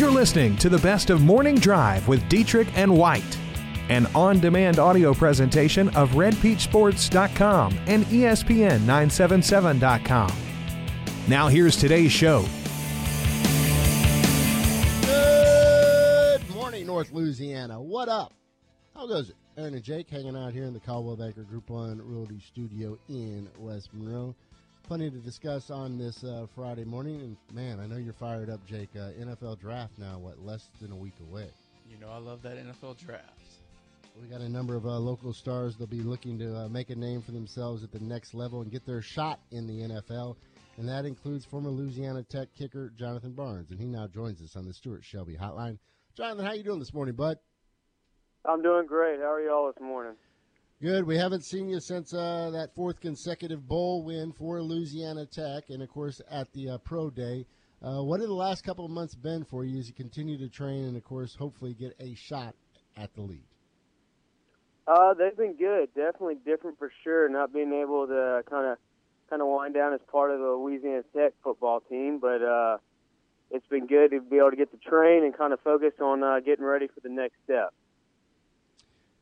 You're listening to the best of Morning Drive with Dietrich and White, an on demand audio presentation of RedPeachSports.com and E ESPN977.com. Now, here's today's show. Good morning, North Louisiana. What up? How goes it? Aaron and Jake hanging out here in the Coldwell Banker Group 1 Realty Studio in West Monroe. Plenty to discuss on this uh, Friday morning. And man, I know you're fired up, Jake. Uh, NFL draft now, what, less than a week away? You know I love that NFL draft. We got a number of uh, local stars. They'll be looking to uh, make a name for themselves at the next level and get their shot in the NFL. And that includes former Louisiana Tech kicker Jonathan Barnes. And he now joins us on the Stuart Shelby Hotline. Jonathan, how you doing this morning, bud? I'm doing great. How are y'all this morning? Good. We haven't seen you since uh, that fourth consecutive bowl win for Louisiana Tech, and of course at the uh, pro day. Uh, what have the last couple of months been for you as you continue to train, and of course hopefully get a shot at the league? Uh, they've been good. Definitely different for sure. Not being able to kind of kind of wind down as part of the Louisiana Tech football team, but uh, it's been good to be able to get to train and kind of focus on uh, getting ready for the next step.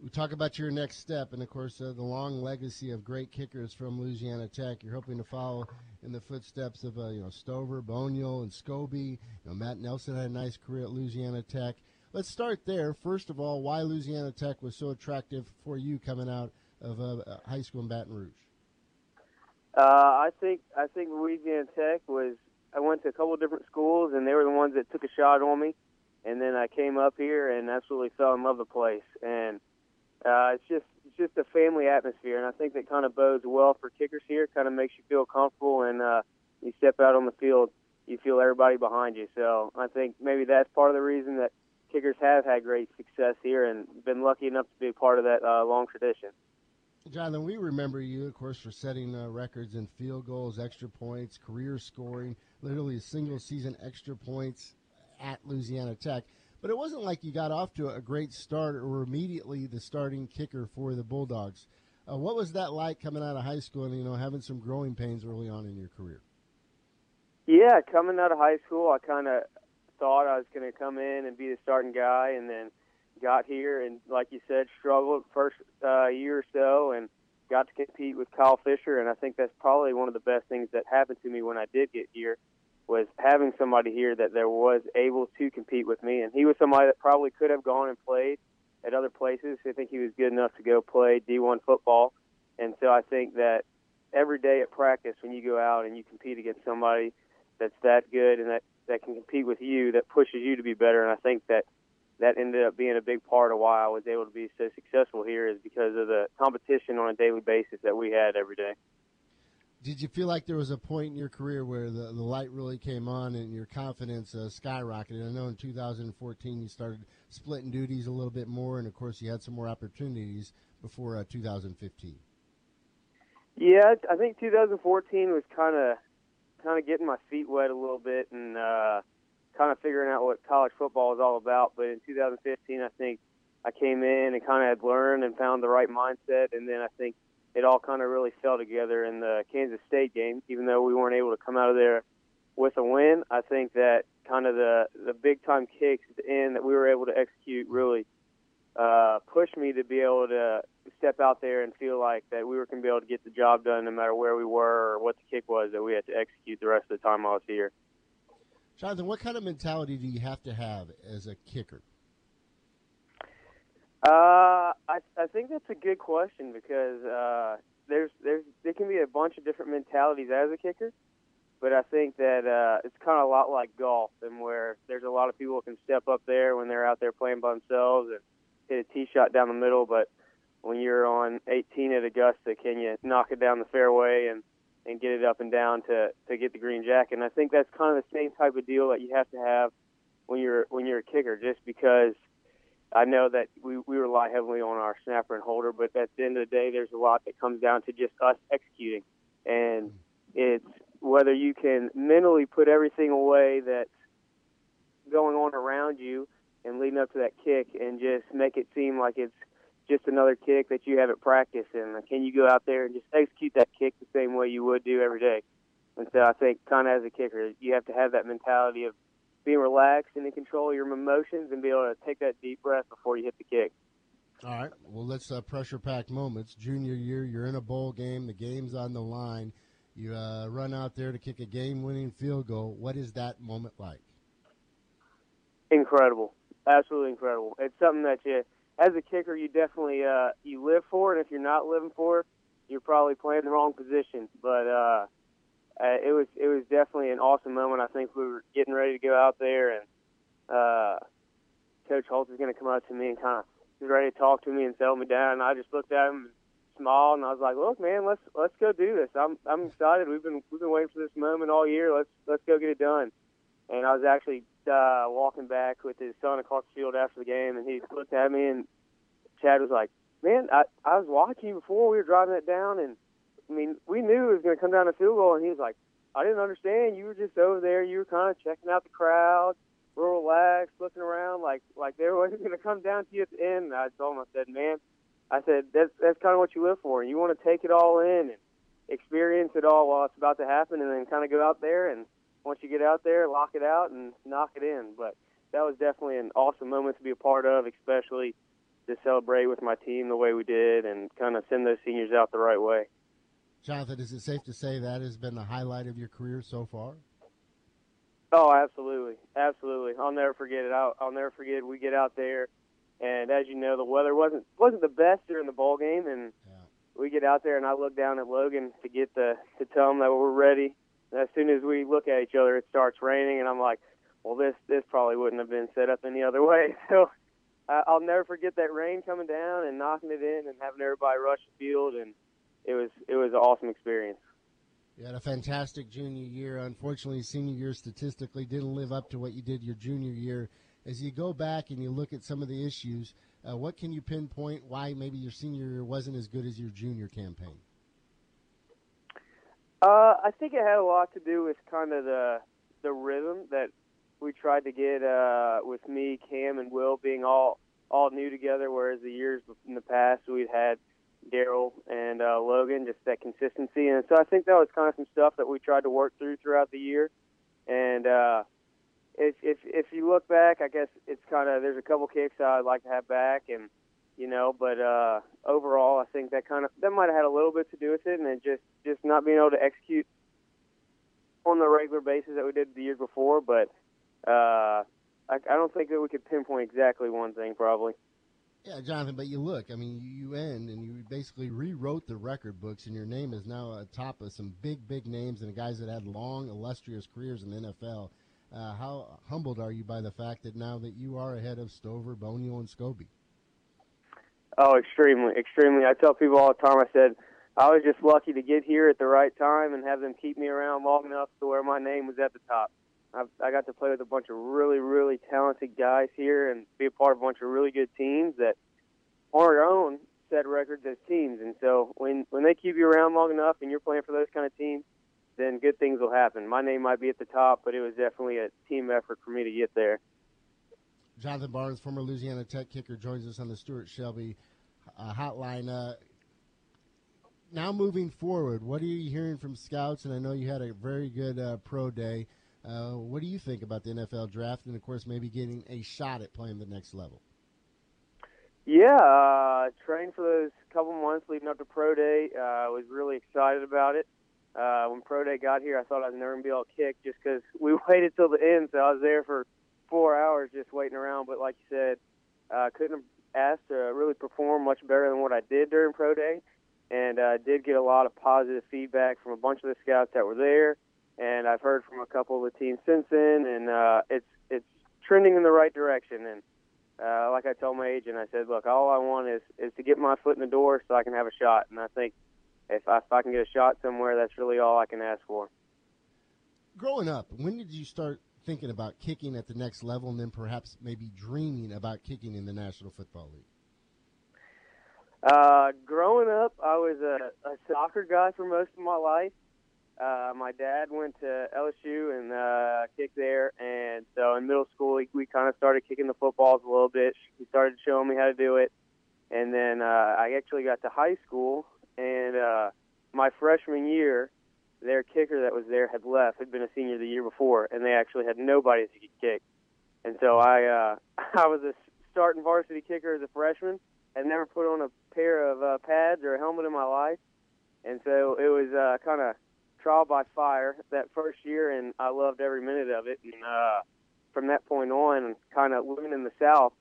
We talk about your next step, and of course uh, the long legacy of great kickers from Louisiana Tech. You're hoping to follow in the footsteps of uh, you know Stover, Boniol, and Scobee. You know Matt Nelson had a nice career at Louisiana Tech. Let's start there. First of all, why Louisiana Tech was so attractive for you coming out of uh, high school in Baton Rouge? Uh, I think I think Louisiana Tech was. I went to a couple different schools, and they were the ones that took a shot on me. And then I came up here and absolutely fell in love with the place. And uh, it's just it's just a family atmosphere, and I think that kind of bodes well for kickers here. Kind of makes you feel comfortable, and uh, you step out on the field, you feel everybody behind you. So I think maybe that's part of the reason that kickers have had great success here and been lucky enough to be a part of that uh, long tradition. Jonathan, we remember you, of course, for setting uh, records in field goals, extra points, career scoring, literally a single season extra points at Louisiana Tech. But it wasn't like you got off to a great start or were immediately the starting kicker for the Bulldogs. Uh, what was that like coming out of high school and you know having some growing pains early on in your career? Yeah, coming out of high school, I kind of thought I was going to come in and be the starting guy, and then got here and, like you said, struggled first uh, year or so, and got to compete with Kyle Fisher. And I think that's probably one of the best things that happened to me when I did get here was having somebody here that there was able to compete with me. And he was somebody that probably could have gone and played at other places. I think he was good enough to go play D1 football. And so I think that every day at practice, when you go out and you compete against somebody that's that good and that, that can compete with you, that pushes you to be better. And I think that that ended up being a big part of why I was able to be so successful here is because of the competition on a daily basis that we had every day. Did you feel like there was a point in your career where the, the light really came on and your confidence uh, skyrocketed? I know in 2014 you started splitting duties a little bit more, and of course you had some more opportunities before uh, 2015. Yeah, I think 2014 was kind of kind of getting my feet wet a little bit and uh, kind of figuring out what college football is all about. But in 2015, I think I came in and kind of had learned and found the right mindset, and then I think it all kind of really fell together in the Kansas State game. Even though we weren't able to come out of there with a win, I think that kind of the the big time kicks at the end that we were able to execute really uh, pushed me to be able to step out there and feel like that we were going to be able to get the job done no matter where we were or what the kick was that we had to execute the rest of the time I was here. Jonathan, what kind of mentality do you have to have as a kicker? Uh, I I think that's a good question because uh, there's there's there can be a bunch of different mentalities as a kicker, but I think that uh, it's kind of a lot like golf, and where there's a lot of people who can step up there when they're out there playing by themselves and hit a tee shot down the middle, but when you're on 18 at Augusta, can you knock it down the fairway and and get it up and down to to get the green jacket? And I think that's kind of the same type of deal that you have to have when you're when you're a kicker, just because I know that we, we rely heavily on our snapper and holder, but at the end of the day, there's a lot that comes down to just us executing. And it's whether you can mentally put everything away that's going on around you and leading up to that kick and just make it seem like it's just another kick that you have at practice. And can you go out there and just execute that kick the same way you would do every day? And so I think, kind of as a kicker, you have to have that mentality of being relaxed and in control of your emotions and be able to take that deep breath before you hit the kick. All right. Well, let's uh, pressure packed moments. Junior year, you're in a bowl game. The game's on the line. You uh, run out there to kick a game winning field goal. What is that moment like? Incredible. Absolutely incredible. It's something that you, as a kicker, you definitely uh, you live for, and if you're not living for it, you're probably playing the wrong position. But uh, it was it was definitely an awesome moment. I think we were getting ready to go out there, and uh, Coach Holtz is going to come up to me and kind of was ready to talk to me and settle me down. And I just looked at him, and smiled, and I was like, "Look, man, let's let's go do this. I'm I'm excited. We've been we've been waiting for this moment all year. Let's let's go get it done." And I was actually uh, walking back with his son across the field after the game, and he looked at me, and Chad was like, "Man, I I was watching you before we were driving it down, and I mean, we knew it was going to come down to field goal." And he was like, "I didn't understand. You were just over there. You were kind of checking out the crowd." real relaxed, looking around like like they were going to come down to you at the end. And I told him, I said, man, I said that's that's kind of what you live for, you want to take it all in and experience it all while it's about to happen, and then kind of go out there and once you get out there, lock it out and knock it in. But that was definitely an awesome moment to be a part of, especially to celebrate with my team the way we did and kind of send those seniors out the right way. Jonathan, is it safe to say that has been the highlight of your career so far? Oh, absolutely, absolutely. I'll never forget it. I'll, I'll never forget. It. We get out there, and as you know, the weather wasn't wasn't the best during the ball game, and yeah. we get out there, and I look down at Logan to get the to tell him that we're ready. And as soon as we look at each other, it starts raining, and I'm like, well, this this probably wouldn't have been set up any other way. So uh, I'll never forget that rain coming down and knocking it in, and having everybody rush the field, and it was it was an awesome experience. You had a fantastic junior year. Unfortunately, senior year statistically didn't live up to what you did your junior year. As you go back and you look at some of the issues, uh, what can you pinpoint why maybe your senior year wasn't as good as your junior campaign? Uh, I think it had a lot to do with kind of the the rhythm that we tried to get uh, with me, Cam, and Will being all all new together, whereas the years in the past we'd had Daryl and uh, Logan, just that consistency. And so I think that was kind of some stuff that we tried to work through throughout the year. And uh, if if if you look back, I guess it's kind of there's a couple kicks I'd like to have back, and you know, but uh, overall, I think that kind of that might have had a little bit to do with it, and then just just not being able to execute on the regular basis that we did the year before. But uh, I, I don't think that we could pinpoint exactly one thing, probably. Yeah, Jonathan, but you look, I mean, you end and you basically rewrote the record books, and your name is now atop of some big, big names and guys that had long, illustrious careers in the NFL. Uh, how humbled are you by the fact that now that you are ahead of Stover, Boniol, and Scobee? Oh, extremely, extremely. I tell people all the time, I said, I was just lucky to get here at the right time and have them keep me around long enough to where my name was at the top. I've, I got to play with a bunch of really, really talented guys here and be a part of a bunch of really good teams that on our own set records as teams. And so when when they keep you around long enough and you're playing for those kind of teams, then good things will happen. My name might be at the top, but it was definitely a team effort for me to get there. Jonathan Barnes, former Louisiana Tech kicker, joins us on the Stuart Shelby uh, hotline. Uh, now moving forward, what are you hearing from scouts? And I know you had a very good uh, pro day. Uh, what do you think about the NFL draft, and of course, maybe getting a shot at playing the next level? Yeah, uh, trained for those couple months leading up to pro day. Uh, was really excited about it. Uh, when pro day got here, I thought I was never gonna be able to kick just because we waited till the end. So I was there for four hours just waiting around. But like you said, uh, couldn't have asked to really perform much better than what I did during pro day, and uh, did get a lot of positive feedback from a bunch of the scouts that were there and I've heard from a couple of the teams since then, and uh, it's it's trending in the right direction. And uh, like I told my agent, I said, look, all I want is is to get my foot in the door so I can have a shot. And I think if I, if I can get a shot somewhere, that's really all I can ask for. Growing up, when did you start thinking about kicking at the next level, and then perhaps maybe dreaming about kicking in the National Football League? Uh, growing up, I was a, a soccer guy for most of my life. Uh, my dad went to LSU and uh, kicked there, and so in middle school we, we kind of started kicking the footballs a little bit. He started showing me how to do it, and then uh, I actually got to high school, and uh, my freshman year, their kicker that was there had left, had been a senior the year before, and they actually had nobody that could kick. and so I uh, I was a starting varsity kicker as a freshman. Had never put on a pair of uh, pads or a helmet in my life, and so it was uh, kind of trial by fire that first year, and I loved every minute of it. And uh, from that point on, kind of living in the South,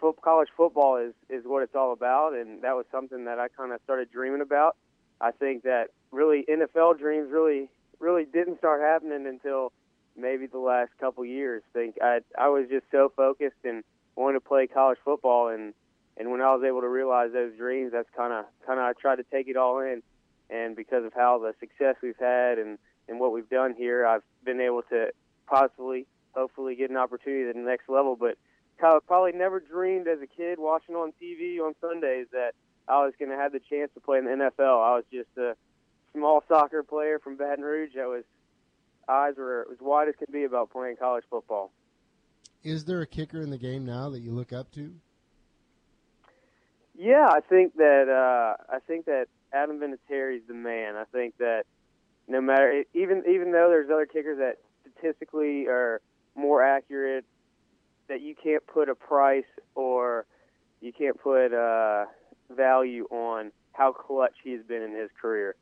fo- college football is is what it's all about, and that was something that I kind of started dreaming about. I think that really NFL dreams really really didn't start happening until maybe the last couple years. think I I was just so focused and wanted to play college football, and and when I was able to realize those dreams, that's kind of kind of I tried to take it all in, and because of how the success we've had and and what we've done here, I've been able to possibly, hopefully, get an opportunity at the next level. But I probably never dreamed as a kid watching on TV on Sundays that I was going to have the chance to play in the NFL. I was just a small soccer player from Baton Rouge that was eyes were as wide as could be about playing college football. Is there a kicker in the game now that you look up to? Yeah, I think that uh, I think that Adam Vinatieri is the man. I think that no matter even even though there's other kickers that statistically are more accurate, that you can't put a price or you can't put uh, value on how clutch he's been in his career.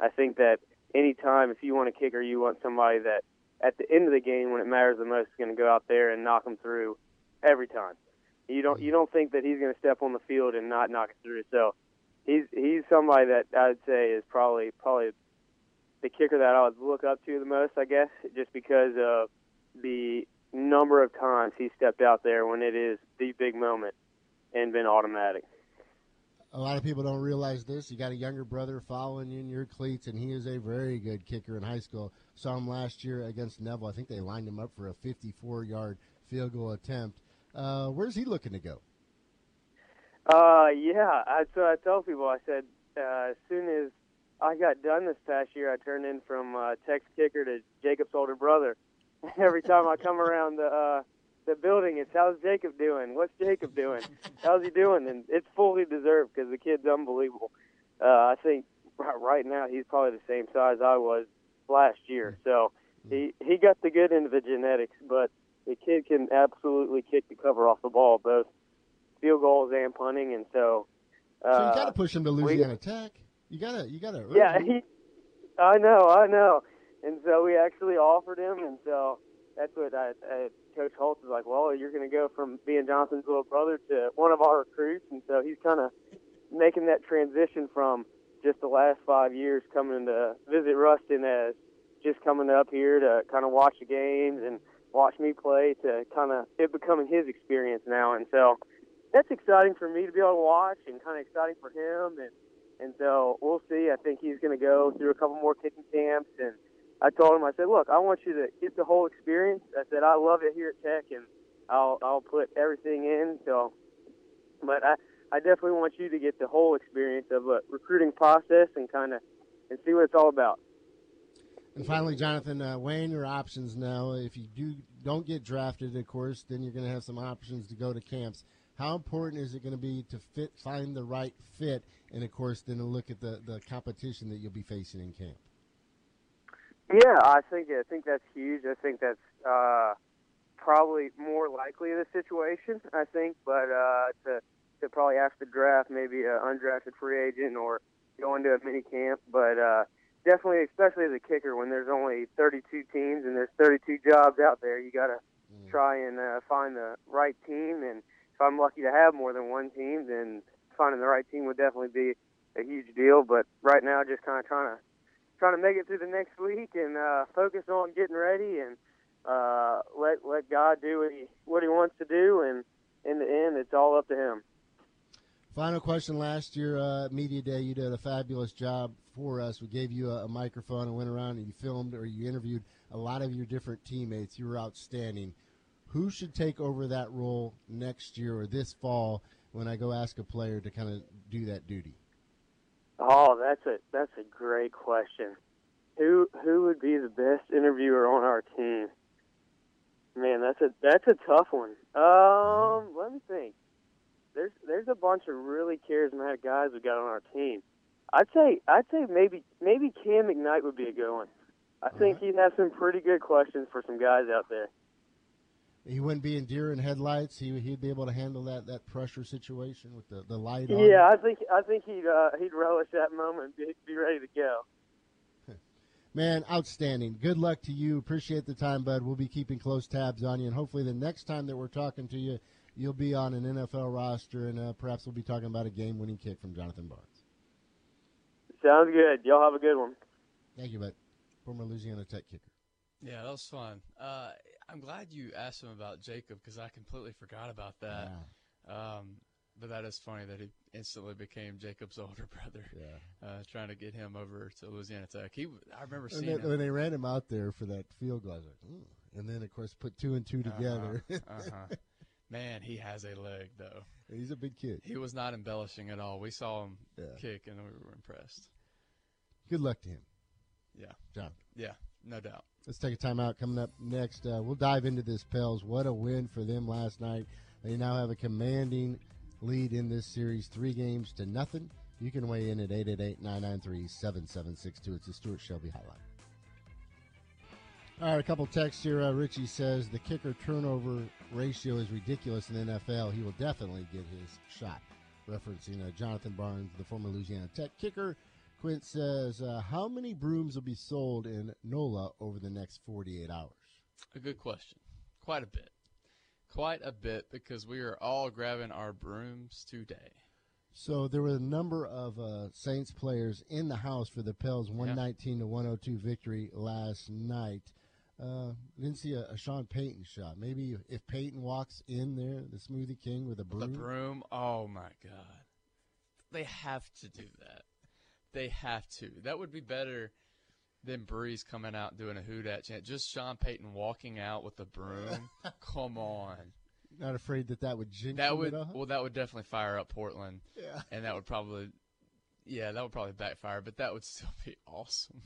I think that anytime if you want a kicker, you want somebody that at the end of the game when it matters the most is going to go out there and knock them through every time. You don't you don't think that he's going to step on the field and not knock it through. So he's he's somebody that I'd say is probably probably the kicker that I would look up to the most, I guess, just because of the number of times he stepped out there when it is the big moment and been automatic a lot of people don't realize this. You got a younger brother following you in your cleats, and he is a very good kicker in high school. Saw him last year against Neville. I think they lined him up for a 54-yard field goal attempt. Uh, where's he looking to go? Uh, yeah. I, so I tell people, I said, uh, as soon as I got done this past year, I turned in from uh, Tex kicker to Jacob's older brother. Every time I come around the uh, the building. It's how's Jacob doing? What's Jacob doing? How's he doing? And it's fully deserved because the kid's unbelievable. Uh, I think right now he's probably the same size I was last year. So he he got the good end of the genetics, but the kid can absolutely kick the cover off the ball, both field goals and punting. And so, uh, so you got to push him to Louisiana we, Tech. You gotta you gotta. Yeah, he. I know, I know. And so we actually offered him, and so that's what I, I Coach Holtz is like, well, you're going to go from being Johnson's little brother to one of our recruits, and so he's kind of making that transition from just the last five years coming to visit Ruston as just coming up here to kind of watch the games and watch me play to kind of it becoming his experience now, and so that's exciting for me to be able to watch and kind of exciting for him and and so we'll see. I think he's going to go through a couple more kicking camps and I told him, I said, look, I want you to get the whole experience. I said, I love it here at Tech, and I'll I'll put everything in. So, but I I definitely want you to get the whole experience of a recruiting process and kind of and see what it's all about. And finally, Jonathan, uh, weighing your options now. If you do don't get drafted, of course, then you're going to have some options to go to camps. How important is it going to be to fit, find the right fit, and of course, then to look at the, the competition that you'll be facing in camp? Yeah, I think I think that's huge. I think that's uh, probably more likely the situation. I think, but uh, to to probably after the draft, maybe an undrafted free agent or go into a mini camp. But uh, definitely, especially as a kicker, when there's only 32 teams and there's 32 jobs out there, you got to mm. try and uh, find the right team. And if I'm lucky to have more than one team, then finding the right team would definitely be a huge deal. But right now, just kind of trying to trying to make it through the next week and uh, focus on getting ready and uh, let let God do what he what he wants to do, and in the end, it's all up to him. Final question. Last year, uh, media day, you did a fabulous job for us. We gave you a, a, microphone and went around and you filmed or you interviewed a lot of your different teammates. You were outstanding. Who should take over that role next year or this fall when I go ask a player to kind of do that duty? Oh, that's a that's a great question. Who who would be the best interviewer on our team? Man, that's a that's a tough one. Um, let me think. There's there's a bunch of really charismatic guys we got on our team. I'd say I'd say maybe maybe Cam McKnight would be a good one. I think he'd have some pretty good questions for some guys out there. He wouldn't be in deer in headlights. He he'd be able to handle that, that pressure situation with the, the light on. Yeah, I think I think he'd uh, he'd relish that moment, be, be ready to go. Man, outstanding. Good luck to you. Appreciate the time, bud. We'll be keeping close tabs on you, and hopefully the next time that we're talking to you, you'll be on an NFL roster, and uh, perhaps we'll be talking about a game-winning kick from Jonathan Barnes. Sounds good. Y'all have a good one. Thank you, bud. Former Louisiana Tech kicker. Yeah, that was fun. Uh, I'm glad you asked him about Jacob because I completely forgot about that. Um, but that is funny that he instantly became Jacob's older brother. Yeah. Uh, trying to get him over to Louisiana Tech. He, I remember seeing then, him. when they ran him out there for that field goal, I was like, Ooh. and then of course put two and two together. Uh huh. Man, he has a leg though. He's a big kid. He was not embellishing at all. We saw him Yeah. kick and we were impressed. Good luck to him, Yeah, John. yeah, no doubt. Let's take a time out. Coming up next, uh, we'll dive into this Pels. What a win for them last night. They now have a commanding lead in this series, three games to nothing. You can weigh in at 888-993-7762. It's the Stuart Shelby Highlight. All right, a couple texts here. Uh, Richie says the kicker turnover ratio is ridiculous in the NFL. He will definitely get his shot. Referencing uh, Jonathan Barnes, the former Louisiana Tech kicker. Quint says, uh, how many brooms will be sold in NOLA over the next 48 hours? A good question. Quite a bit. Quite a bit because we are all grabbing our brooms today. So there were a number of uh, Saints players in the house for the Pels 119 to 102 victory last night. Uh, didn't see a, a Sean Payton shot. Maybe if Payton walks in there, the Smoothie King with a broom. The broom. Oh my god. They have to do that. They have to. That would be better than Brees coming out doing a who dat chant. Just Sean Payton walking out with a broom. Come on. Not afraid that that would jinx That him would at well that would definitely fire up Portland. Yeah. And that would probably yeah, that would probably backfire, but that would still be awesome.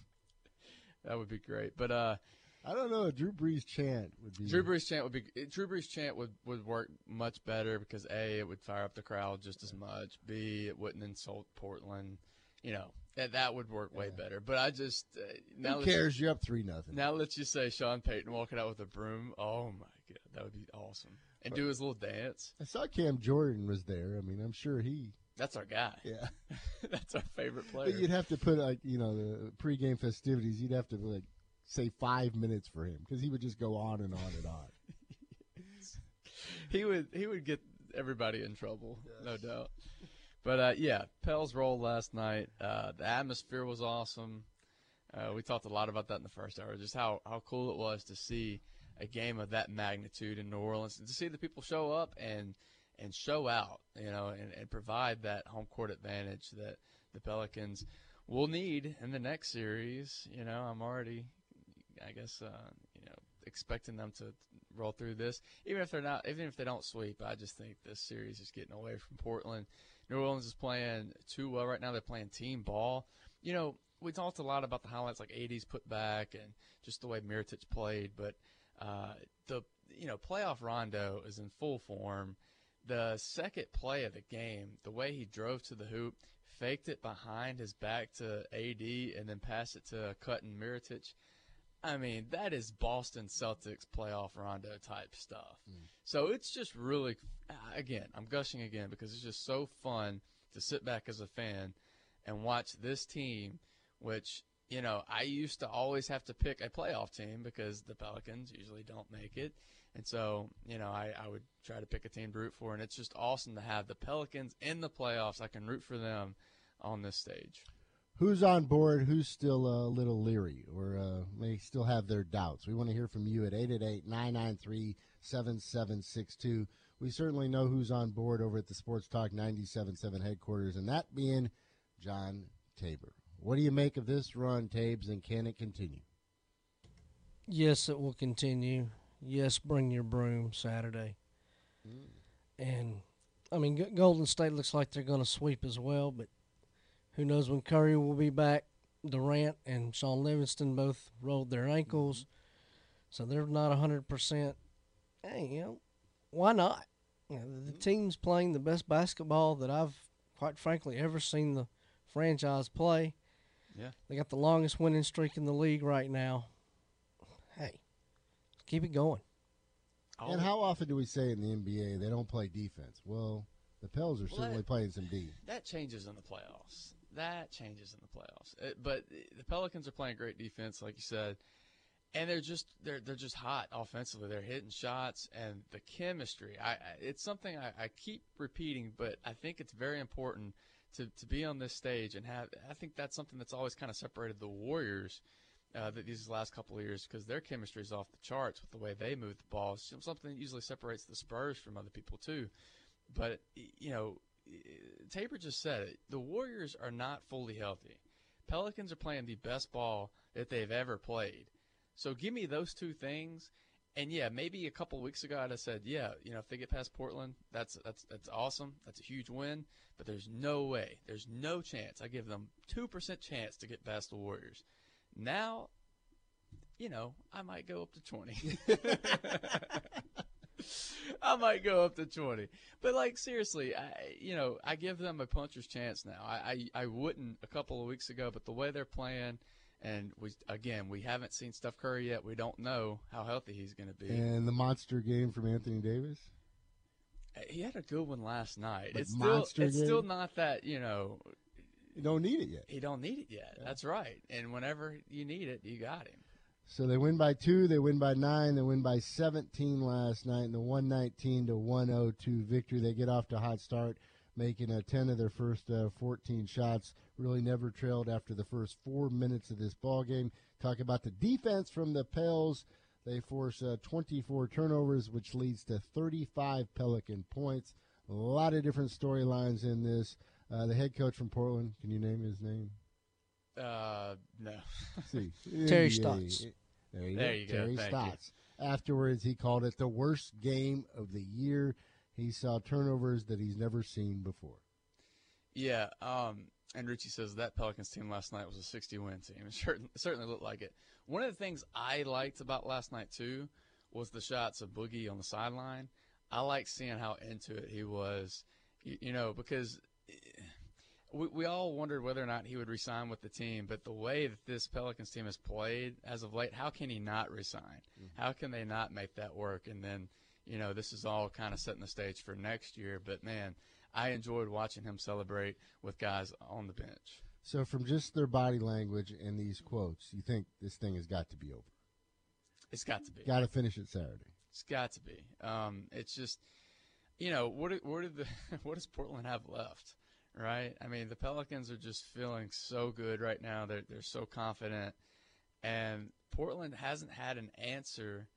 that would be great. But uh I don't know. A Drew Brees chant would be. Drew Brees chant would be Drew Brees chant would, would work much better because a it would fire up the crowd just as much. B it wouldn't insult Portland. You know that that would work way better. But I just uh, now Who cares? You're up three nothing. now let's just say Sean Payton walking out with a broom. Oh my god, that would be awesome. And do his little dance. I saw Cam Jordan was there. I mean, I'm sure he. That's our guy. Yeah. That's our favorite player. But you'd have to put like you know the pregame festivities. You'd have to like say five minutes for him because he would just go on and on and on. he would he would get everybody in trouble, no doubt. But uh, yeah, Pels rolled last night. Uh, the atmosphere was awesome. Uh, we talked a lot about that in the first hour, just how, how cool it was to see a game of that magnitude in New Orleans, and to see the people show up and and show out, you know, and, and provide that home court advantage that the Pelicans will need in the next series. You know, I'm already, I guess, uh, you know, expecting them to roll through this, even if they're not, even if they don't sweep. I just think this series is getting away from Portland. New Orleans is playing too well right now. They're playing team ball. You know, we talked a lot about the highlights like AD's put back and just the way Mirotic played, but uh, the you know playoff Rondo is in full form. The second play of the game, the way he drove to the hoop, faked it behind his back to AD, and then passed it to Cutting Mirotic. I mean, that is Boston Celtics playoff Rondo type stuff. Hmm. So it's just really, again, I'm gushing again because it's just so fun to sit back as a fan and watch this team, which, you know, I used to always have to pick a playoff team because the Pelicans usually don't make it. And so, you know, I, I would try to pick a team to root for. And it's just awesome to have the Pelicans in the playoffs. I can root for them on this stage. Who's on board? Who's still a little leery or uh, may still have their doubts? We want to hear from you at 888-993-7762. We certainly know who's on board over at the Sports Talk 97.7 headquarters, and that being John Tabor. What do you make of this run, Tabes, and can it continue? Yes, it will continue. Yes, bring your broom Saturday. And I mean, Golden State looks like they're going to sweep as well, but who knows when Curry will be back? Durant and Shaun Livingston both rolled their ankles, mm-hmm. so they're not hundred percent. Hey, you know, why not? You know, the, the team's playing the best basketball that I've, quite frankly, ever seen the franchise play. Yeah. They got the longest winning streak in the league right now. Hey, keep it going. Oh, And how often do we say in the NBA they don't play defense? Well, the Pels are Well, certainly that- playing some D. that changes in the playoffs. That changes in the playoffs. Uh, but the Pelicans are playing great defense, like you said, and they're just they're they're just hot offensively. They're hitting shots, and the chemistry. I, I it's something I, I keep repeating, but I think it's very important to to be on this stage and have. I think that's something that's always kind of separated the Warriors. Uh, that these last couple of years because their chemistry is off the charts with the way they move the ball. Something that usually separates the Spurs from other people too. But you know, Tabor just said it. The Warriors are not fully healthy. Pelicans are playing the best ball that they've ever played. So give me those two things, and yeah, maybe a couple weeks ago I'd have said, yeah, you know, if they get past Portland, that's that's that's awesome. That's a huge win. But there's no way, there's no chance. I give them two percent chance to get past the Warriors. Now, you know, I might go up to twenty. I might go up to 20. But like seriously, I you know, I give them a puncher's chance now. I, I I wouldn't a couple of weeks ago, but the way they're playing and we again, we haven't seen Steph Curry yet. We don't know how healthy he's going to be. And the monster game from Anthony Davis. Uh, he had a good one last night. But it's still monster it's still not that, you know, You don't need it yet. he don't need it yet. That's right. And whenever you need it, you got him. So they win by two, they win by nine, they win by 17 last night in the 119 to 102 victory. They get off to a hot start, making uh, 10 of their first uh, 14 shots. Really never trailed after the first four minutes of this ball game. Talk about the defense from the Pels. They force uh, 24 turnovers, which leads to 35 Pelican points. A lot of different storylines in this. Uh, the head coach from Portland, can you name his name? Uh, no. see. Terry. Stotts. There you There go. you go. Terry Thank you. Stotts. Afterwards, he called it the worst game of the year. He saw turnovers that he's never seen before. Yeah, um, and Richie says that Pelicans team last night was a 60 win team. It certainly, certainly looked like it. One of the things I liked about last night, too, was the shots of Boogie on the sideline. I like seeing how into it he was, you, you know, because we, we all wondered whether or not he would resign with the team. But the way that this Pelicans team has played as of late, how can he not resign? How can they not make that work? And then, you know, this is all kind of setting the stage for next year. But, man, I enjoyed watching him celebrate with guys on the bench. So, from just their body language and these quotes, you think this thing has got to be over. It's got to be. Got to finish it Saturday. It's got to be. Um, it's just, you know, what what did the what does Portland have left? Right? I mean, the Pelicans are just feeling so good right now. They're they're so confident, and Portland hasn't had an answer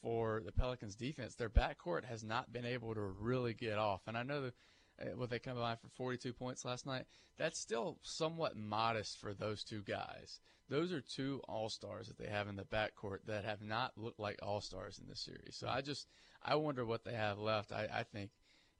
for the Pelicans' defense. Their backcourt has not been able to really get off. And I know that uh, what they by for 42 points last night. That's still somewhat modest for those two guys. Those are two all stars that they have in the backcourt that have not looked like all stars in this series. So I just I wonder what they have left. I, I think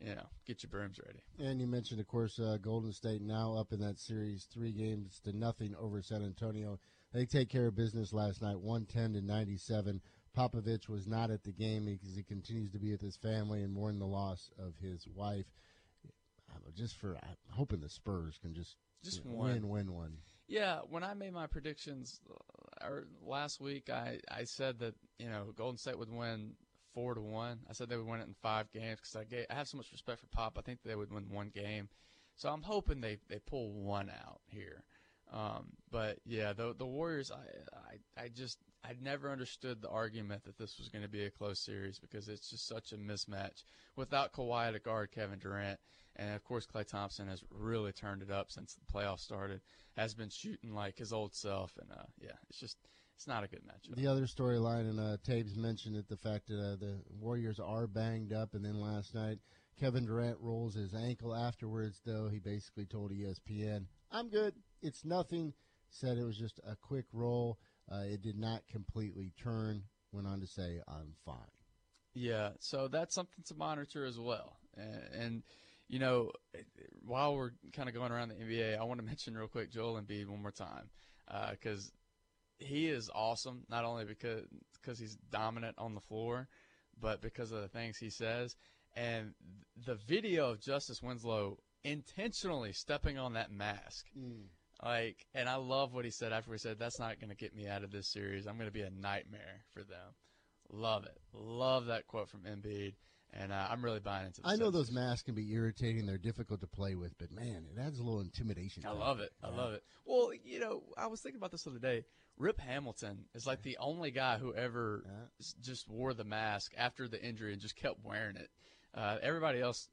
you know get your brooms ready. And you mentioned, of course, uh, Golden State now up in that series, three games to nothing over San Antonio. They take care of business last night, 110 to 97. Popovich was not at the game because he continues to be with his family and mourn the loss of his wife. I know, just for I'm hoping the Spurs can just, Just you know, win, win one. Yeah, when I made my predictions uh, last week, I, I said that you know Golden State would win four to one. I said they would win it in five games because I I have so much respect for Pop. I think they would win one game, so I'm hoping they, they pull one out here. Um, but yeah, the the Warriors, I, I I just I never understood the argument that this was going to be a close series because it's just such a mismatch without Kawhi to guard Kevin Durant, and of course Klay Thompson has really turned it up since the playoffs started. Has been shooting like his old self, and uh, yeah, it's just it's not a good matchup. The other storyline, and uh, Taves mentioned it, the fact that uh, the Warriors are banged up, and then last night Kevin Durant rolls his ankle afterwards. Though he basically told ESPN, "I'm good. It's nothing." Said it was just a quick roll. Uh, it did not completely turn. Went on to say, "I'm fine." Yeah, so that's something to monitor as well. And, and you know, while we're kind of going around the NBA, I want to mention real quick Joel Embiid one more time because he is awesome. Not only because because he's dominant on the floor, but because of the things he says. And the video of Justice Winslow intentionally stepping on that mask. Like, and I love what he said after he said, "That's not going to get me out of this series. I'm going to be a nightmare for them." Love it. Love that quote from Embiid. And uh, I'm really buying into. I know those masks can be irritating; they're difficult to play with, but man, it adds a little intimidation. I love it. I love it. Well, you know, I was thinking about this the other day. Rip Hamilton is like the only guy who ever Yeah. s- just wore the mask after the injury and just kept wearing it. Uh, everybody else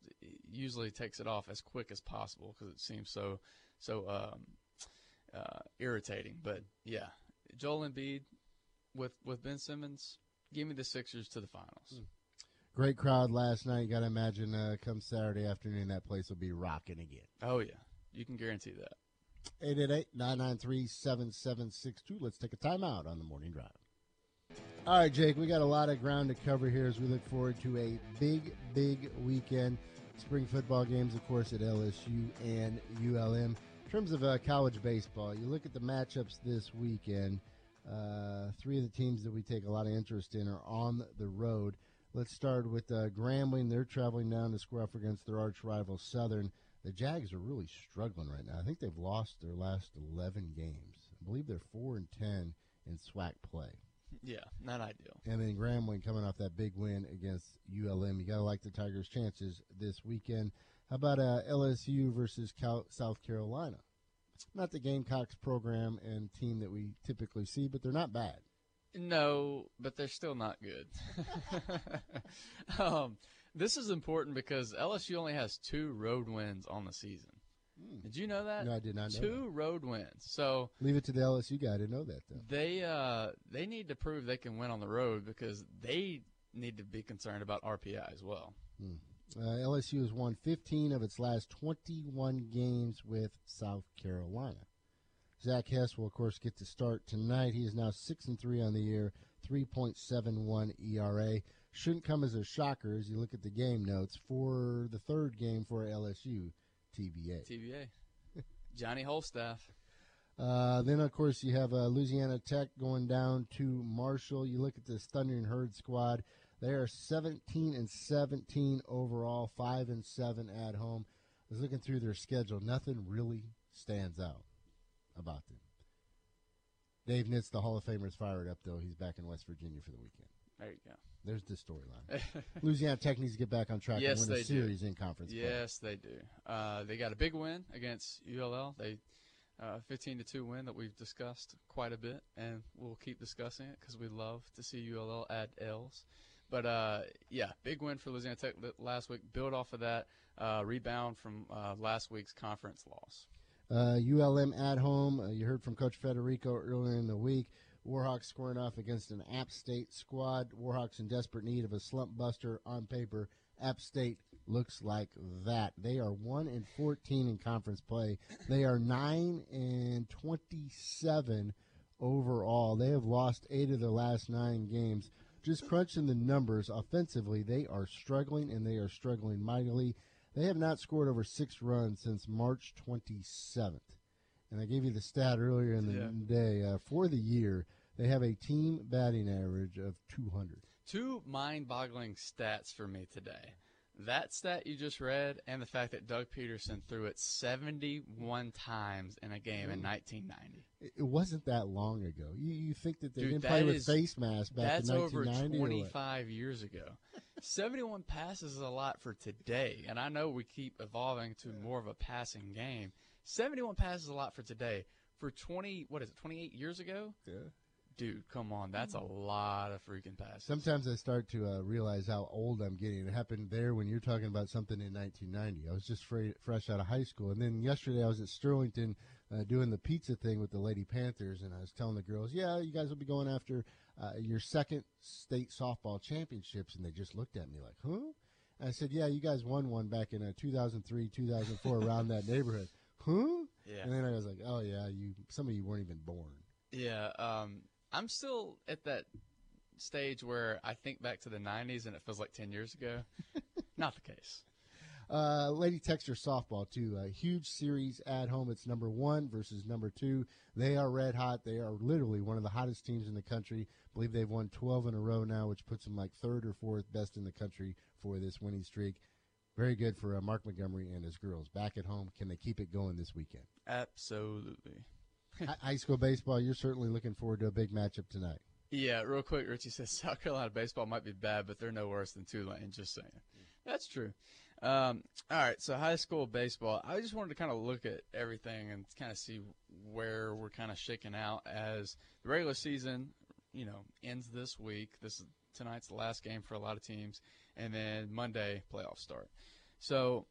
usually takes it off as quick as possible because it seems so so um, uh, irritating. But yeah, Joel Embiid with with Ben Simmons, give me the Sixers to the finals. Great crowd last night. You got to imagine uh, come Saturday afternoon, that place will be rocking again. Oh yeah, you can guarantee that. 888-993-7762. Let's take a timeout on the morning drive. All right, Jake, we got a lot of ground to cover here as we look forward to a big, big weekend. Spring football games, of course, at LSU and ULM. In terms of uh, college baseball, you look at the matchups this weekend. Uh, three of the teams that we take a lot of interest in are on the road. Let's start with uh, Grambling. They're traveling down to square off against their arch rival Southern. The Jags are really struggling right now. I think they've lost their last 11 games. I believe they're 4 and 10 in SWAC play. Yeah, not ideal. And then Grambling coming off that big win against ULM. You got to like the Tigers' chances this weekend. How about uh, LSU versus Cal- South Carolina? Not the Gamecocks program and team that we typically see, but they're not bad. No, but they're still not good. um, this is important because LSU only has two road wins on the season. Did you know that? No, I did not know Two road wins. So Leave it to the LSU guy to know that, though. they uh, they need to prove they can win on the road because they need to be concerned about RPI as well. Uh, LSU has won 15 of its last 21 games with South Carolina. Zach Hess will, of course, get to start tonight. He is now six and three on the year, 3.71 ERA. Shouldn't come as a shocker as you look at the game notes for the third game for LSU, TBA. TBA. Johnny Holstaff. Uh, then, of course, you have uh, Louisiana Tech going down to Marshall. You look at this Thundering Herd squad; they are 17 and 17 overall, five and seven at home. I was looking through their schedule; nothing really stands out about them. Dave Nitz, the Hall of Famer, is fired up though. He's back in West Virginia for the weekend. There you go. There's the storyline. Louisiana Tech needs to get back on track Yes, and win a do. series in conference. play. Yes, they do. Uh, they got a big win against ULL. They uh, 15 to two win that we've discussed quite a bit, and we'll keep discussing it because we love to see ULL add L's. But uh, yeah, big win for Louisiana Tech last week. Build off of that, uh, rebound from uh, last week's conference loss. Uh, ULM at home. Uh, you heard from Coach Federico earlier in the week. Warhawks scoring off against an App State squad. Warhawks in desperate need of a slump buster on paper. App State looks like that. They are one and fourteen in conference play. They are nine and twenty-seven overall. They have lost eight of their last nine games. Just crunching the numbers offensively, they are struggling and they are struggling mightily. They have not scored over six runs since March 27th. And I gave you the stat earlier in the Yeah. day. Uh, for the year, they have a team batting average of 200. Two mind-boggling stats for me today. That stat you just read, and the fact that Doug Pederson threw it 71 times in a game in 1990. It, it wasn't that long ago. You, you think that they Dude, didn't play with is- face masks back That's in 1990 or what? 25 years ago. 71 passes is a lot for today, and I know we keep evolving to more of a passing game. 71 passes is a lot for today. For 20, what is it, 28 years ago? Yeah. Dude, come on, that's a lot of freaking passes. Sometimes I start to uh, realize how old I'm getting. It happened there when you're talking about something in 1990. I was just fra- fresh out of high school, and then yesterday I was at Sterlington uh, doing the pizza thing with the Lady Panthers, and I was telling the girls, "Yeah, you guys will be going after uh, your second state softball championships," and they just looked at me like, "Huh?" And I said, "Yeah, you guys won one back in uh, 2003, 2004, around that neighborhood." Huh? Yeah. And then I was like, "Oh yeah, you. Some of you weren't even born." Yeah, um, I'm still at that stage where I think back to the 90s and it feels like 10 years ago. Not the case. Uh, Lady Techster softball too. A huge series at home. It's number one versus number two. They are red hot. They are literally one of the hottest teams in the country. believe they've won 12 in a row now, which puts them like third or fourth best in the country for this winning streak. Very good for uh, Mark Montgomery and his girls. Back at home, can they keep it going this weekend? Absolutely. Hi- High school baseball. You're certainly looking forward to a big matchup tonight. Yeah, real quick, Richie says South Carolina baseball might be bad, but they're no worse than Tulane. Just saying. That's true. Um, all right, so high school baseball. I just wanted to kind of look at everything and kind of see where we're kind of shaking out as the regular season, you know, ends this week. This is tonight's the last game for a lot of teams, and then Monday playoffs start. So,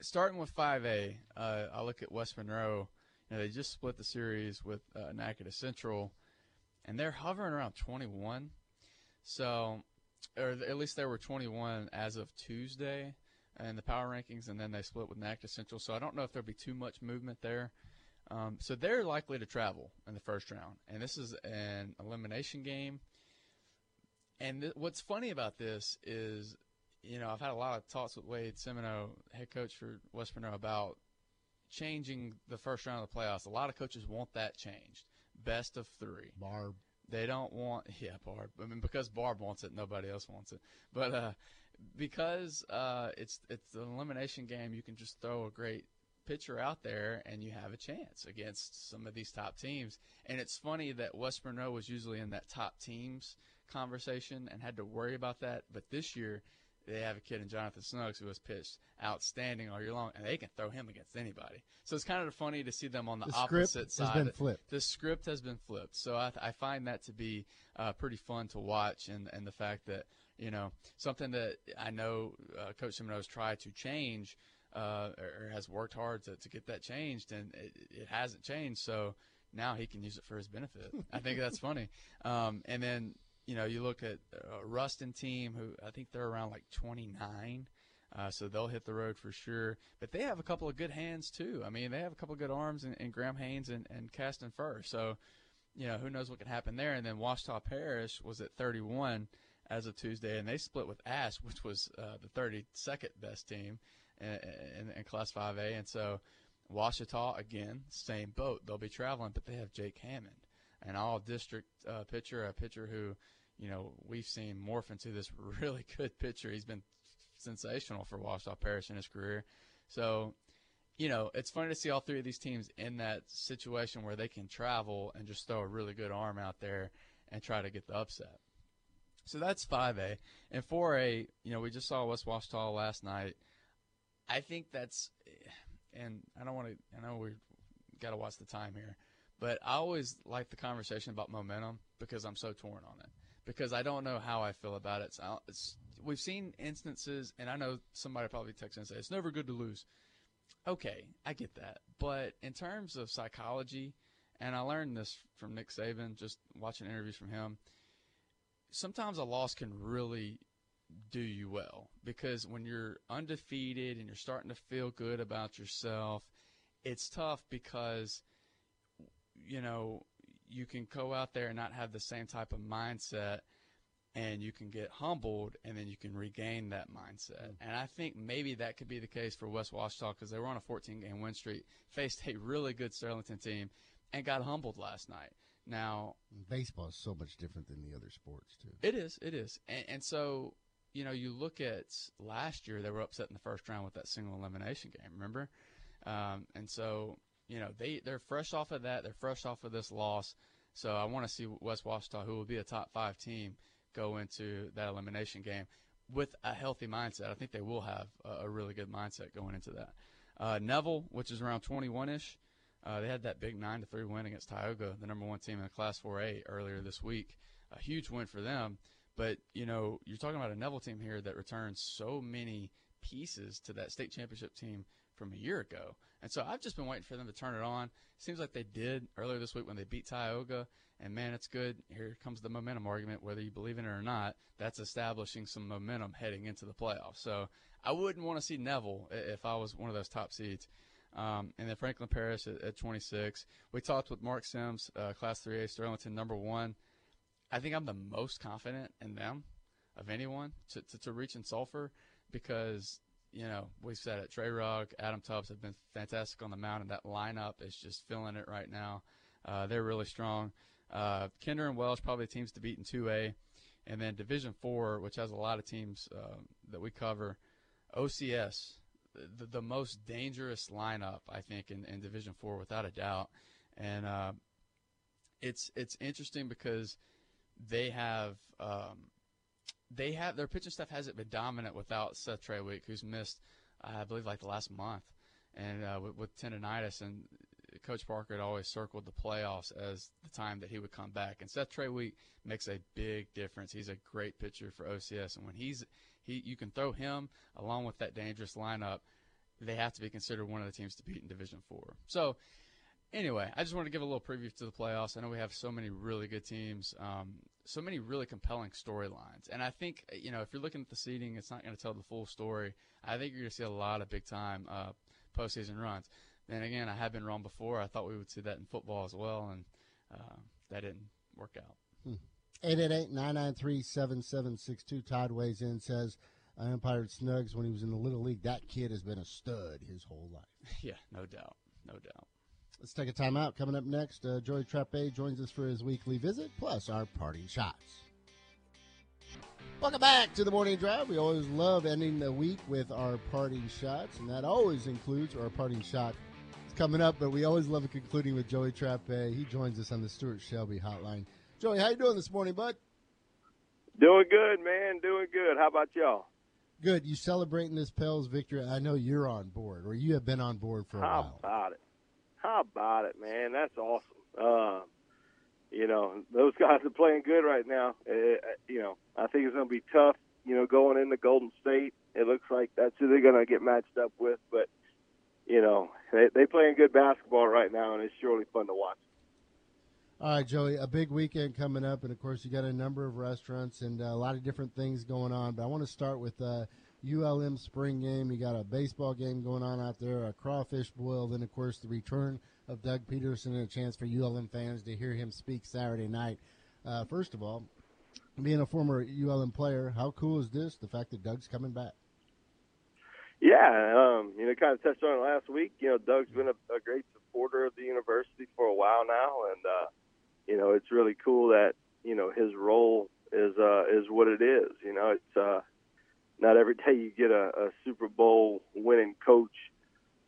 starting with 5A, uh, I look at West Monroe. You know, they just split the series with uh, Central, and they're hovering around 21. So, or at least they were 21 as of Tuesday in the power rankings, and then they split with Natchitoches Central. So I don't know if there'll be too much movement there. Um, so they're likely to travel in the first round, and this is an elimination game. And th- what's funny about this is, you know, I've had a lot of talks with Wade Simoneaux, head coach for West Monroe, about changing the first round of the playoffs. A lot of coaches want that changed, best of three. Barb. They don't want, yeah, Barb. I mean, because Barb wants it, nobody else wants it. But uh, because uh, it's it's an elimination game, you can just throw a great pitcher out there and you have a chance against some of these top teams. And it's funny that West Monroe was usually in that top teams conversation and had to worry about that, but this year they have a kid in Jonathan Snuggs who has pitched outstanding all year long, and they can throw him against anybody. So it's kind of funny to see them on the, The opposite script side. has been flipped. The script has been flipped, so I, I find that to be uh, pretty fun to watch, and and the fact that you know something that I know uh, Coach Simoneaux has tried to change. Uh, or has worked hard to, to get that changed, and it, it hasn't changed. So now he can use it for his benefit. I think that's funny. Um, and then you know, you look at a Ruston team who I think they're around like 29. Uh, so they'll hit the road for sure. But they have a couple of good hands too. I mean, they have a couple of good arms in, in Graham Haynes and, and Caston Fur. So, you know, who knows what can happen there. And then Ouachita Parish was at 31 as of Tuesday, and they split with Ash, which was uh, the 32nd best team in, in, in Class 5A. And so Ouachita, again, same boat. They'll be traveling, but they have Jake Hammond, an all district uh, pitcher, a pitcher who, you know, we've seen morph into this really good pitcher. He's been sensational for Ouachita Parish in his career. So, you know, it's funny to see all three of these teams in that situation where they can travel and just throw a really good arm out there and try to get the upset. So that's 5A. And 4A, you know, we just saw West Ouachita last night. I think that's, and I don't want to, I know we've got to watch the time here, but I always like the conversation about momentum because I'm so torn on it. Because I don't know how I feel about it. So it's, we've seen instances, and I know somebody probably texts and say it's never good to lose. Okay, I get that, but in terms of psychology, and I learned this from Nick Saban, just watching interviews from him. Sometimes a loss can really do you well because when you're undefeated and you're starting to feel good about yourself, it's tough because you know you can go out there and not have the same type of mindset and you can get humbled and then you can regain that mindset. And I think maybe that could be the case for West Ouachita because they were on a 14 game win streak, faced a really good Sterlington team, and got humbled last night. Now, Baseball is so much different than the other sports too. it is, it is. And, and so, you know, you look at last year, they were upset in the first round with that single elimination game, remember? Um, and so, you know, they, they're fresh off of that. They're fresh off of this loss. So I want to see West Ouachita, who will be a top five team, go into that elimination game with a healthy mindset. I think they will have a, a really good mindset going into that. Uh, Neville, which is around 21 ish, uh, they had that big nine to three win against Tioga, the number one team in the Class 4A earlier this week. A huge win for them. But you know, you're talking about a Neville team here that returns so many pieces to that state championship team from a year ago. And so I've just been waiting for them to turn it on. Seems like they did earlier this week when they beat Tioga. And man, it's good. Here comes the momentum argument, whether you believe in it or not. That's establishing some momentum heading into the playoffs. So I wouldn't want to see Neville if I was one of those top seeds. Um, and then Franklin Parish at, at 26. We talked with Mark Sims, uh, Class 3A Sterlington, number one. I think I'm the most confident in them of anyone to, to, to reach in Sulphur because, you know, we've said it. Trey Rugg, Adam Tubbs have been fantastic on the mound, and that lineup is just filling it right now. Uh, they're really strong. Uh, Kinder and Welsh probably teams to beat in 2A. And then Division 4, which has a lot of teams um, that we cover. OCS, the, the most dangerous lineup, I think, in, in Division 4, without a doubt. And uh, it's it's interesting because they have um, they have their pitching staff hasn't been dominant without Seth Trawick, who's missed, I believe, like the last month, and uh, with, with tendonitis. And Coach Parker had always circled the playoffs as the time that he would come back. And Seth Trawick makes a big difference. He's a great pitcher for OCS, and when he's he, you can throw him along with that dangerous lineup. They have to be considered one of the teams to beat in Division Four. So, anyway, I just wanted to give a little preview to the playoffs. I know we have so many really good teams, um, so many really compelling storylines, and I think you know if you're looking at the seeding, it's not going to tell the full story. I think you're going to see a lot of big time uh, postseason runs. Then again, I have been wrong before. I thought we would see that in football as well, and uh, that didn't work out. Hmm. 888-993-7762. Todd weighs in, says, I umpired Snuggs when he was in the Little League. That kid has been a stud his whole life. yeah, no doubt. No doubt. Let's take a timeout. Coming up next, uh, Joey Trappe joins us for his weekly visit, plus our parting shots. Welcome back to the morning drive. We always love ending the week with our parting shots, and that always includes our parting shot. It's coming up, but we always love concluding with Joey Trappe. He joins us on the Stuart Shelby Hotline. Joey, how you doing this morning, bud? Doing good, man. Doing good. How about y'all? Good. You celebrating this Pels victory? I know you're on board, or you have been on board for a How while. How about it? How about it, man? That's awesome. Uh, you know, those guys are playing good right now. Uh, you know, I think it's going to be tough. You know, going into Golden State, it looks like that's who they're going to get matched up with. But you know, they they playing good basketball right now, and it's surely fun to watch. All right, Joey, a big weekend coming up, and of course, you got a number of restaurants and uh, a lot of different things going on. But I want to start with uh, ULM spring game. You got a baseball game going on out there, a crawfish boil, then of course the return of Doug Pederson and a chance for ULM fans to hear him speak Saturday night. Uh, first of all, being a former ULM player, how cool is this? The fact that Doug's coming back. Yeah, um, you know, kind of touched on it last week. You know, Doug's been a, a great supporter of the university for a while now, and uh, you know, it's really cool that you know his role is uh, is what it is. You know, it's uh, not every day you get a, a Super Bowl winning coach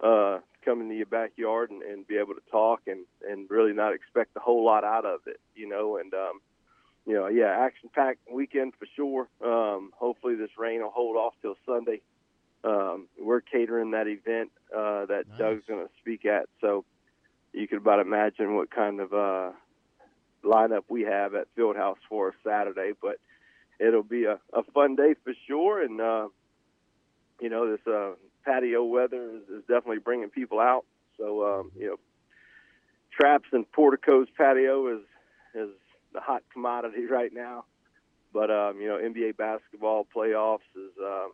uh, come into your backyard and, and be able to talk and and really not expect a whole lot out of it. You know, and um, you know, yeah, action packed weekend for sure. Um, hopefully, this rain will hold off till Sunday. Um, we're catering that event uh, that Nice. Doug's going to speak at, so you could about imagine what kind of uh, lineup we have at Fieldhouse for Saturday. But it'll be a, a fun day for sure, and uh, you know this uh, patio weather is, is definitely bringing people out. So um, you know, traps and porticos patio is is the hot commodity right now. But um, you know, NBA basketball playoffs is um,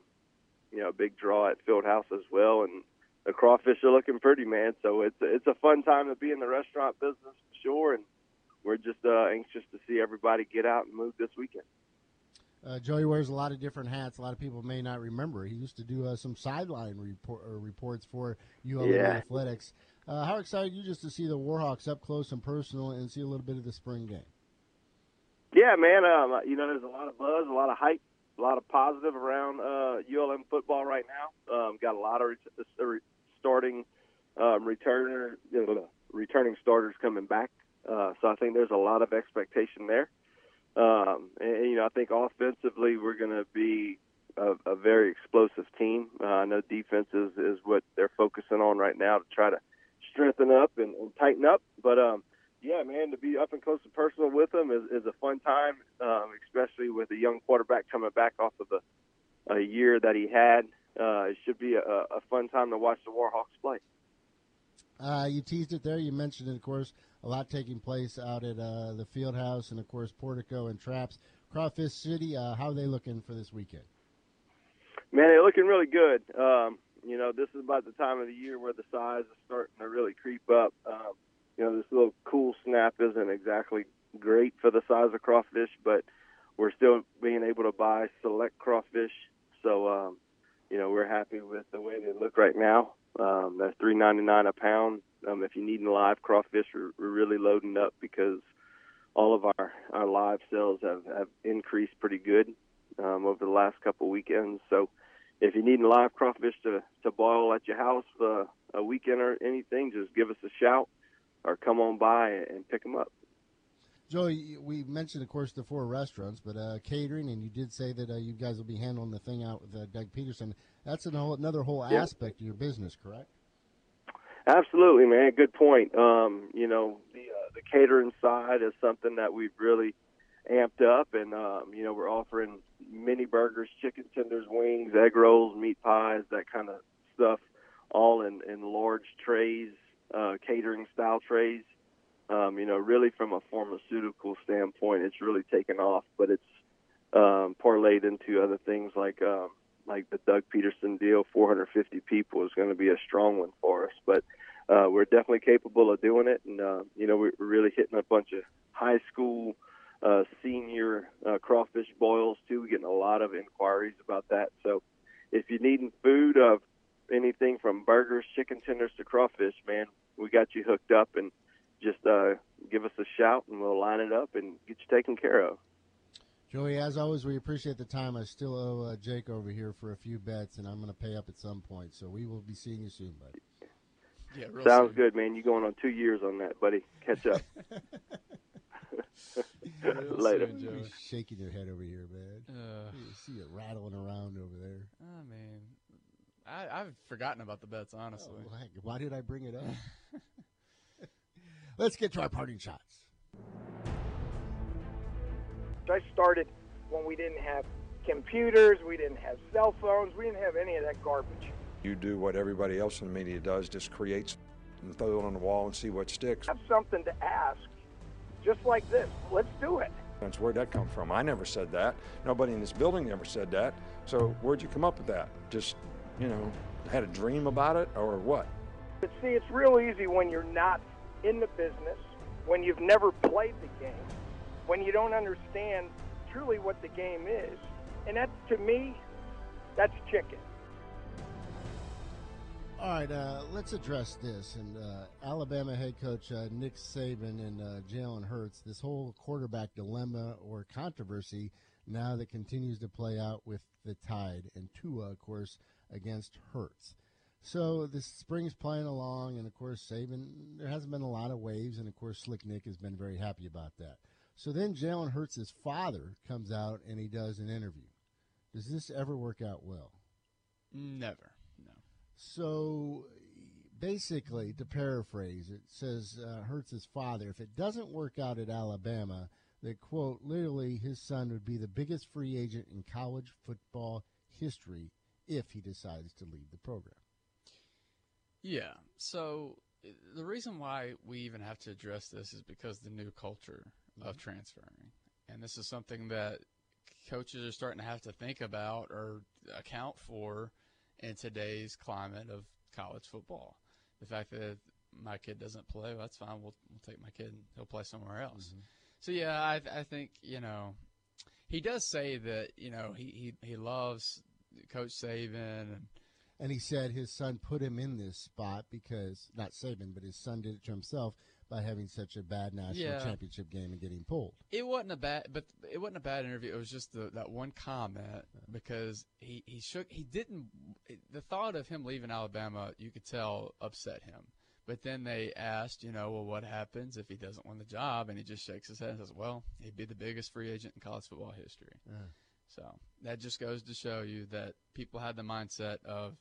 you know a big draw at Fieldhouse as well, and the crawfish are looking pretty, man. So it's it's a fun time to be in the restaurant business for sure, and we're just uh, anxious to see everybody get out and move this weekend. Uh, Joey wears a lot of different hats. A lot of people may not remember. He used to do uh, some sideline report, uh, reports for ULM Yeah. Athletics. Uh, how excited you just to see the Warhawks up close and personal and see a little bit of the spring game? Yeah, man. Um, you know, there's a lot of buzz, a lot of hype, a lot of positive around uh, ULM football right now. Um, got a lot of re- uh, starting um, returner, you know, returning starters coming back. Uh, so I think there's a lot of expectation there. Um, and, you know, I think offensively we're going to be a, a very explosive team. Uh, I know defense is, is what they're focusing on right now to try to strengthen up and, and tighten up. But um, yeah, man, to be up and close and personal with them is, is a fun time, um, especially with a young quarterback coming back off of a, a year that he had. Uh, it should be a, a fun time to watch the Warhawks play. Uh, you teased it there. You mentioned it, of course, a lot taking place out at uh, the field house and, of course, Portico and Traps. Crawfish City, uh, how are they looking for this weekend? Man, they're looking really good. Um, you know, this is about the time of the year where the size is starting to really creep up. Um, you know, this little cool snap isn't exactly great for the size of crawfish, but we're still being able to buy select crawfish. So, um, you know, we're happy with the way they look right now. Um, they're three ninety nine a pound. Um, if you need live crawfish, we're, we're really loading up because all of our, our live sales have, have increased pretty good um, over the last couple weekends. So, if you need live crawfish to, to boil at your house uh, a weekend or anything, just give us a shout or come on by and pick them up. Joey, we mentioned, of course, the four restaurants, but uh, catering, and you did say that uh, you guys will be handling the thing out with uh, Doug Pederson. That's an whole, another whole Yeah. aspect of your business, correct? Absolutely, man. Good point. Um, you know, the uh, the catering side is something that we've really amped up, and um, you know, we're offering mini burgers, chicken tenders, wings, egg rolls, meat pies, that kind of stuff, all in in large trays, uh, catering style trays. Um, you know, really from a pharmaceutical standpoint, it's really taken off, but it's um, parlayed into other things like um, like the Doug Pederson deal. 450 people is going to be a strong one for us, but uh, we're definitely capable of doing it, and uh, you know, we're really hitting a bunch of high school, uh, senior uh, crawfish boils too. We're getting a lot of inquiries about that. So, if you're needing food of anything from burgers, chicken tenders to crawfish, man, we got you hooked up, and just uh, give us a shout, and we'll line it up and get you taken care of. Joey, as always, we appreciate the time. I still owe uh, Jake over here for a few bets, and I'm going to pay up at some point. So we will be seeing you soon, buddy. Yeah, real Sounds soon. good, man. You going on two years on that, buddy? Catch up. Real Later. soon, Joey. shaking your head over here, man. Uh, You see it rattling around over there. I mean, I, I've forgotten about the bets, honestly. Oh, why did I bring it up? Let's get to our parting shots. I started when we didn't have computers, we didn't have cell phones, we didn't have any of that garbage. You do what everybody else in the media does, just creates and throw it on the wall and see what sticks. Have something to ask, just like this. Let's do it. That's where'd that come from? I never said that. Nobody in this building ever said that. So where'd you come up with that? Just, you know, had a dream about it or what? But see, it's real easy when you're not in the business, when you've never played the game, when you don't understand truly what the game is. And that, to me, that's chicken. All right, uh, let's address this. And uh, Alabama head coach uh, Nick Saban and uh, Jalen Hurts, this whole quarterback dilemma or controversy now that continues to play out with the Tide and Tua, of course, against Hurts. So this spring's playing along, and of course, Saban, there hasn't been a lot of waves, and of course, Slick Nick has been very happy about that. So then Jalen Hurts' father comes out and he does an interview. Does this ever work out well? Never. No. So basically, to paraphrase, it says uh, Hurts's father, if it doesn't work out at Alabama, that quote, literally his son would be the biggest free agent in college football history if he decides to leave the program. Yeah. So the reason why we even have to address this is because the new culture of mm-hmm. transferring, and this is something that coaches are starting to have to think about or account for in today's climate of college football. The fact that my kid doesn't play, well, that's fine. We'll, we'll take my kid and he'll play somewhere else. Mm-hmm. So yeah, I, I think you know he does say that you know he he, he loves Coach Saban and And he said his son put him in this spot because, not Saban, but his son did it to himself by having such a bad national Yeah. championship game and getting pulled. It wasn't a bad, but it wasn't a bad interview. It was just the, that one comment because he he shook. He didn't. The thought of him leaving Alabama, you could tell, upset him. But then they asked, you know, well, what happens if he doesn't win the job? And he just shakes his head and says, well, he'd be the biggest free agent in college football history. So that just goes to show you that people had the mindset of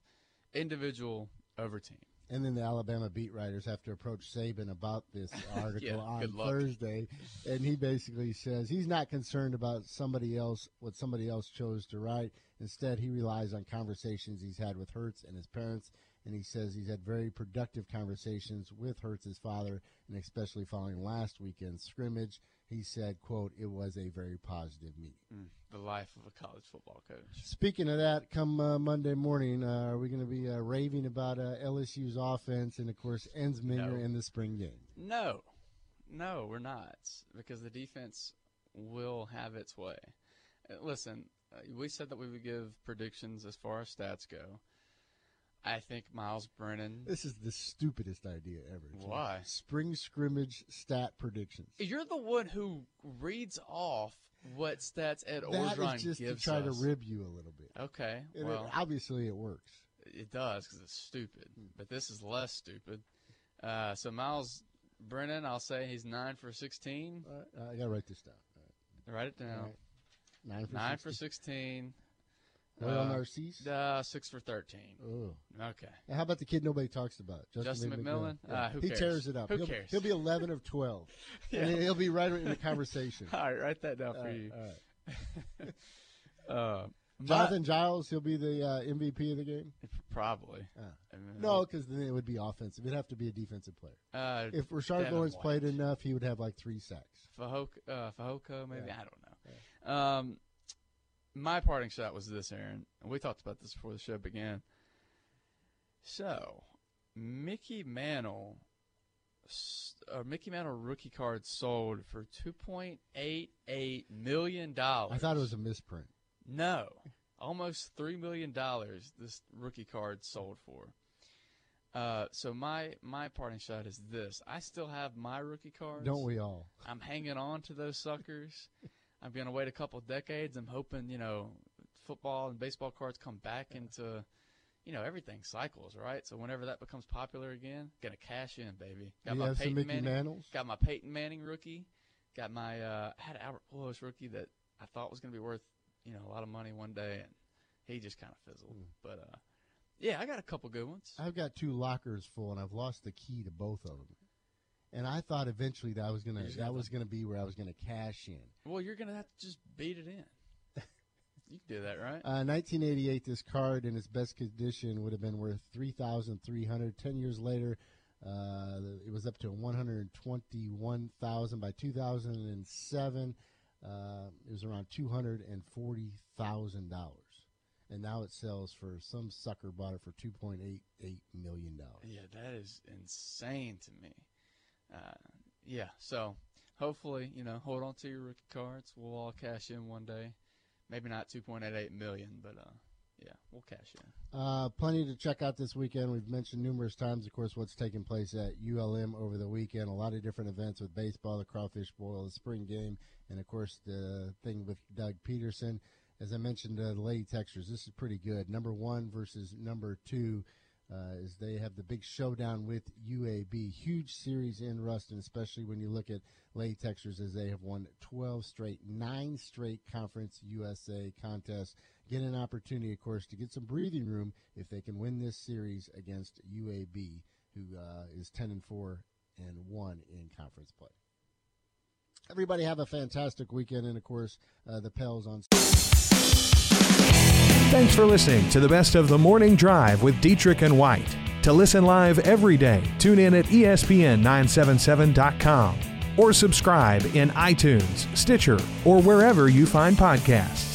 individual over team. And then the Alabama beat writers have to approach Saban about this article Yeah, on. Thursday, and he basically says he's not concerned about somebody else what somebody else chose to write. Instead, he relies on conversations he's had with Hurts and his parents, and he says he's had very productive conversations with Hurts's father, and especially following last weekend's scrimmage. He said, "quote It was a very positive meeting." Mm, the life of a college football coach. Speaking of that, come uh, Monday morning, uh, are we going to be uh, raving about uh, LSU's offense and, of course, Ensminger No. in the spring game? No, no, we're not because the defense will have its way. Uh, Listen, uh, we said that we would give predictions as far as stats go. I think Myles Brennan. This is the stupidest idea ever. Jim. Why? Spring scrimmage stat predictions. You're the one who reads off what stats Ed That Orgeron is just to try us. to rib you a little bit. Okay, And well, it, obviously, it works. It does because it's stupid, but this is less stupid. Uh, so Myles Brennan, I'll say he's nine for 16. Right, I got to write this down. All Write it down. right. Nine for Nine 60. for 16. Royal Uh, Narcisse. Uh, six for 13. Oh. Okay. And how about the kid nobody talks about? Justin Lee McMillan? Yeah. Uh, who he cares? tears it up. Who he'll, cares? He'll be 11 of 12. Yeah. And he'll be right in the conversation. All right, write that down for All right, you. all right. Uh, Jonathan Giles, he'll be the uh, MVP of the game? probably. Ah. I mean, No, because then it would be offensive. It'd have to be a defensive player. Uh, If Rashard Devin Lawrence White. played enough, he would have like three sacks. Fehoko, uh, maybe Yeah. I don't know. Um, my parting shot was this, Aaron, and we talked about this before the show began. So, Mickey Mantle, uh, Mickey Mantle rookie card sold for two point eight eight million dollars. I thought it was a misprint. no, almost three million dollars. This rookie card sold for. Uh, so my my parting shot is this: I still have my rookie cards. Don't we all? I'm hanging on to those suckers. I'm gonna wait a couple decades. I'm hoping you know football and baseball cards come back into you know everything cycles, right? So whenever that becomes popular again, gonna cash in, baby. Got you my Peyton Manning. Mantles? Got my Peyton Manning rookie. Got my uh, I had an Albert Pujols rookie that I thought was gonna be worth you know a lot of money one day, and he just kind of fizzled. Hmm. But uh, yeah, I got a couple good ones. I've got two lockers full, and I've lost the key to both of them. And I thought eventually that I was gonna that was gonna be where I was gonna cash in. Well, you're gonna have to just beat it in. you can do that, right? Uh, 1988, this card in its best condition would have been worth 3,300. Ten years later, uh, it was up to 121,000. By 2007, uh, it was around 240,000 dollars, and now it sells for some sucker bought it for 2.88 million dollars. Yeah, that is insane to me. Uh, yeah, so hopefully, you know, hold on to your rookie cards. We'll all cash in one day. Maybe not 2.88 million, but uh, yeah, we'll cash in. Uh, plenty to check out this weekend. We've mentioned numerous times, of course, what's taking place at ULM over the weekend. A lot of different events with baseball, the crawfish boil, the spring game, and of course the thing with Doug Pederson. As I mentioned, uh, the Lady Techsters. This is pretty good. Number one versus number two. Uh, is they have the big showdown with UAB. Huge series in Ruston, especially when you look at Lady Techsters as they have won 12 straight, nine straight Conference USA contests. Get an opportunity, of course, to get some breathing room if they can win this series against UAB, who uh, is 10 and 4 and 1 in conference play. Everybody have a fantastic weekend, and of course, uh, the Pels on. Thanks for listening to the best of the morning drive with Dietrich and White. To listen live every day, tune in at E ESPN977.com or subscribe in iTunes, Stitcher, or wherever you find podcasts.